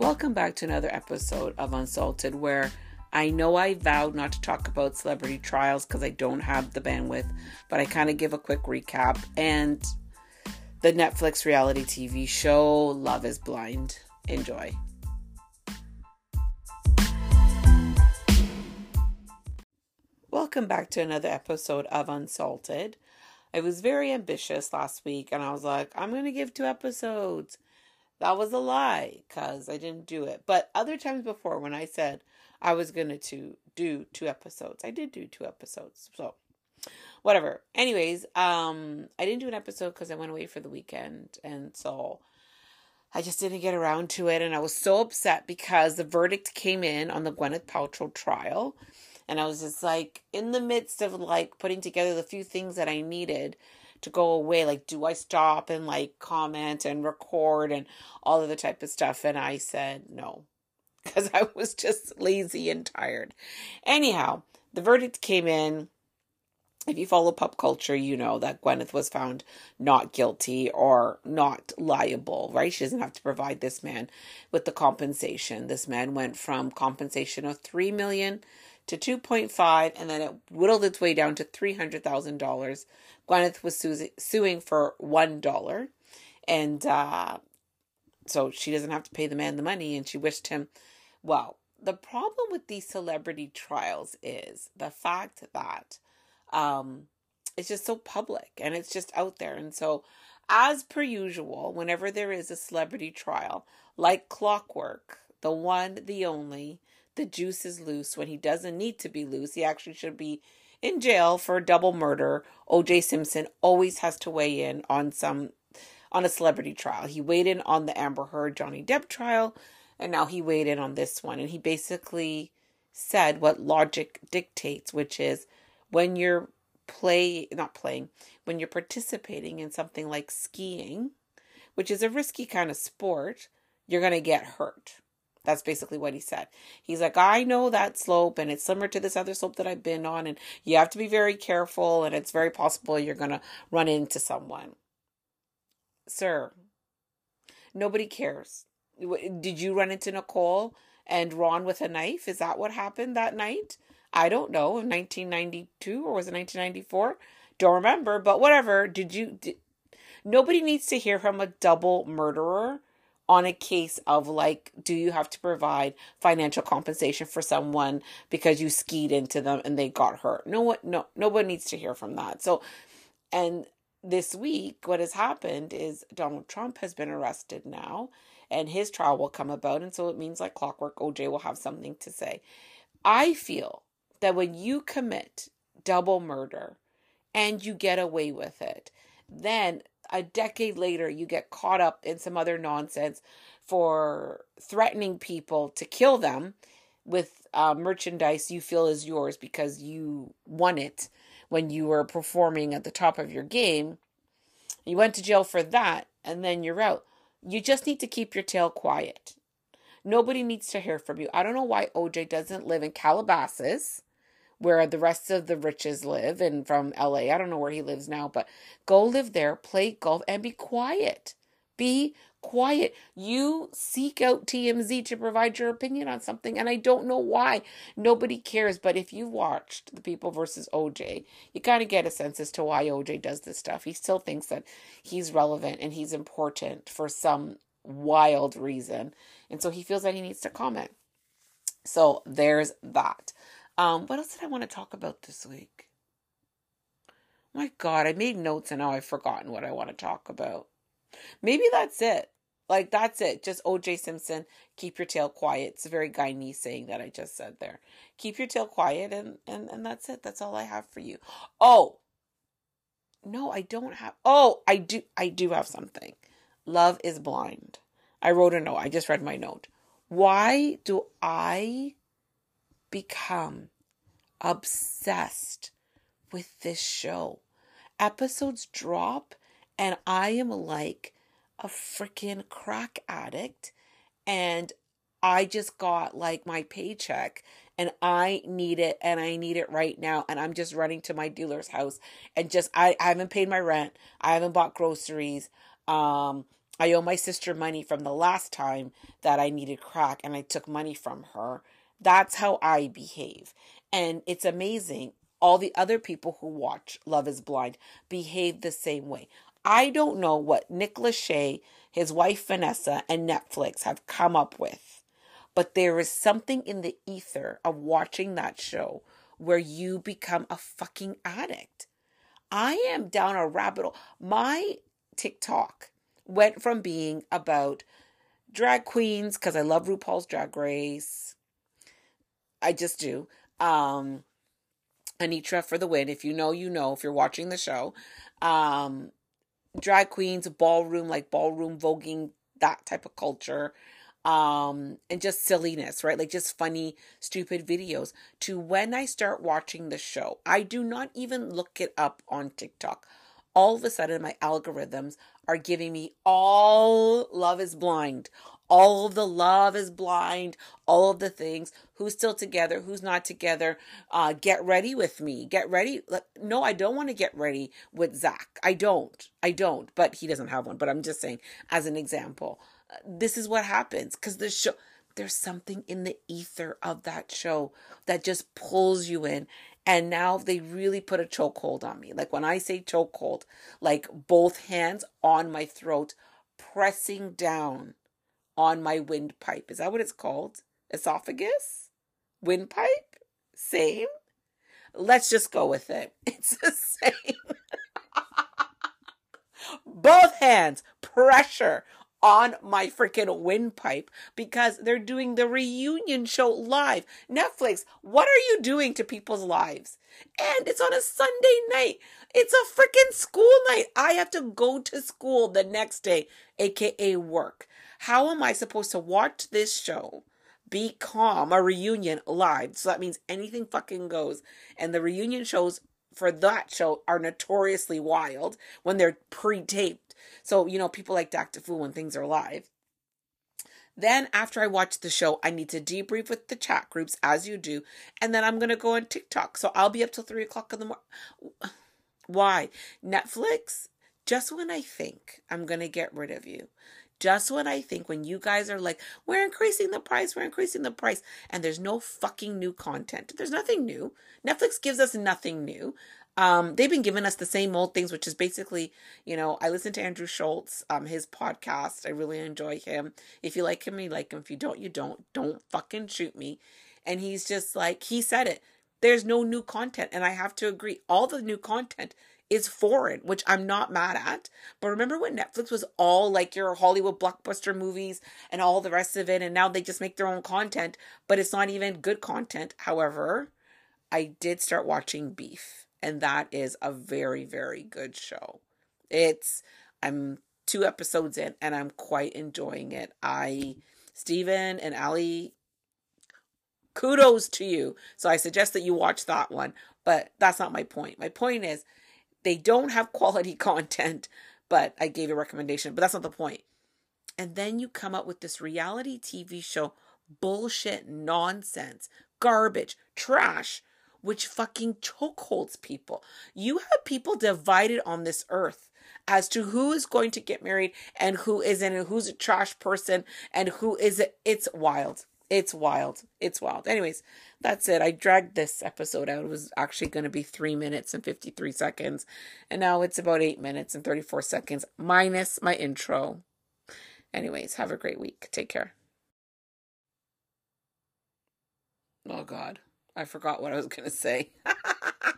Welcome back to another episode of Unsalted, where I know I vowed not to talk about celebrity trials because I don't have the bandwidth, but I kind of give a quick recap. And the Netflix reality TV show Love is Blind. Enjoy. Welcome back to another episode of Unsalted. I was very ambitious last week and I was like, I'm going to give two episodes. That was a lie because I didn't do it. But other times before, when I said I was going to do two episodes, I did do two episodes. So, whatever. Anyways, um, I didn't do an episode because I went away for the weekend. And so I just didn't get around to it. And I was so upset because the verdict came in on the Gwyneth Paltrow trial and I was just like in the midst of like putting together the few things that I needed to go away. Like, do I stop and like comment and record and all of the type of stuff? And I said no because I was just lazy and tired. Anyhow, the verdict came in. If you follow pop culture, you know that Gwyneth was found not guilty or not liable, right? She doesn't have to provide this man with the compensation. This man went from compensation of three million to 2.5 and then it whittled its way down to $300,000. Gwyneth was su- suing for $1 and uh, so she doesn't have to pay the man the money and she wished him well. The problem with these celebrity trials is the fact that um, it's just so public and it's just out there. And so, as per usual, whenever there is a celebrity trial, like clockwork, the one, the only, the juice is loose when he doesn't need to be loose. He actually should be in jail for a double murder. OJ Simpson always has to weigh in on some on a celebrity trial. He weighed in on the Amber Heard Johnny Depp trial, and now he weighed in on this one. And he basically said what logic dictates, which is when you're play not playing, when you're participating in something like skiing, which is a risky kind of sport, you're gonna get hurt. That's basically what he said. He's like, I know that slope and it's similar to this other slope that I've been on, and you have to be very careful, and it's very possible you're going to run into someone. Sir, nobody cares. Did you run into Nicole and Ron with a knife? Is that what happened that night? I don't know. in 1992 or was it 1994? Don't remember, but whatever. Did you. Did, nobody needs to hear from a double murderer on a case of like, do you have to provide financial compensation for someone because you skied into them and they got hurt? No one, no, nobody needs to hear from that. So, and this week, what has happened is Donald Trump has been arrested now, and his trial will come about, and so it means like clockwork, OJ will have something to say. I feel that when you commit double murder and you get away with it, then a decade later you get caught up in some other nonsense for threatening people to kill them with uh, merchandise you feel is yours because you won it when you were performing at the top of your game. You went to jail for that and then you're out. You just need to keep your tail quiet. Nobody needs to hear from you. I don't know why OJ doesn't live in Calabasas where the rest of the riches live and from LA. I don't know where he lives now, but go live there, play golf, and be quiet. Be quiet. You seek out TMZ to provide your opinion on something, and I don't know why. Nobody cares. But if you watched The People versus OJ, you kind of get a sense as to why OJ does this stuff. He still thinks that he's relevant and he's important for some wild reason. And so he feels that he needs to comment. So there's that. Um, what else did I want to talk about this week? My God, I made notes and now I've forgotten what I want to talk about. Maybe that's it. Like that's it. Just OJ Simpson, keep your tail quiet. It's a very Guyanese saying that I just said there. Keep your tail quiet and and and that's it. That's all I have for you. Oh. No, I don't have Oh, I do I do have something. Love is blind. I wrote a note. I just read my note. Why do I become obsessed with this show. Episodes drop, and I am like a freaking crack addict, and I just got like my paycheck and I need it and I need it right now. And I'm just running to my dealer's house and just, I, I haven't paid my rent. I haven't bought groceries. Um, I owe my sister money from the last time that I needed crack and I took money from her. That's how I behave. And it's amazing. All the other people who watch Love is Blind behave the same way. I don't know what Nick Lachey, his wife Vanessa, and Netflix have come up with, but there is something in the ether of watching that show where you become a fucking addict. I am down a rabbit hole. My TikTok went from being about drag queens because I love RuPaul's Drag Race. I just do. Um, Anetra for the win. If you know, you know. If you're watching the show, um, drag queens, ballroom, like ballroom voguing, that type of culture, um, and just silliness, right? Like just funny, stupid videos. To when I start watching the show, I do not even look it up on TikTok. All of a sudden, my algorithms are giving me all love is blind, all of the love is blind, all of the things. Who's still together? Who's not together? Uh, get ready with me. Get ready. No, I don't want to get ready with Zach. I don't. I don't. But he doesn't have one. But I'm just saying, as an example, uh, this is what happens because the show. There's something in the ether of that show that just pulls you in and now they really put a chokehold on me. Like when I say chokehold, like both hands on my throat, pressing down on my windpipe. Is that what it's called? Esophagus? Windpipe? Same? Let's just go with it. It's the same. both hands, pressure on my freaking windpipe because they're doing the reunion show live. Netflix, what are you doing to people's lives? And it's on a Sunday night. It's a freaking school night. I have to go to school the next day, aka work. How am I supposed to watch this show? Be calm, a reunion live. So that means anything fucking goes. And the reunion shows for that show are notoriously wild when they're pre taped so, you know, people like Dr. Fu when things are live. Then, after I watch the show, I need to debrief with the chat groups as you do. And then I'm going to go on TikTok. So I'll be up till three o'clock in the morning. Why? Netflix, just when I think I'm going to get rid of you, just when I think when you guys are like, we're increasing the price, we're increasing the price, and there's no fucking new content. There's nothing new. Netflix gives us nothing new. Um, they've been giving us the same old things, which is basically, you know, I listen to Andrew Schulz, um, his podcast. I really enjoy him. If you like him, you like him. If you don't, you don't. Don't fucking shoot me. And he's just like, he said it. There's no new content. And I have to agree. All the new content is foreign, which I'm not mad at. But remember when Netflix was all like your Hollywood blockbuster movies and all the rest of it, and now they just make their own content, but it's not even good content. However, I did start watching Beef and that is a very very good show. It's I'm two episodes in and I'm quite enjoying it. I Steven and Ali kudos to you. So I suggest that you watch that one, but that's not my point. My point is they don't have quality content, but I gave a recommendation, but that's not the point. And then you come up with this reality TV show bullshit nonsense, garbage, trash which fucking chokeholds people. You have people divided on this earth as to who is going to get married and who isn't, and who's a trash person and who isn't. It's wild. It's wild. It's wild. Anyways, that's it. I dragged this episode out. It was actually going to be three minutes and 53 seconds. And now it's about eight minutes and 34 seconds, minus my intro. Anyways, have a great week. Take care. Oh, God. I forgot what I was going to say.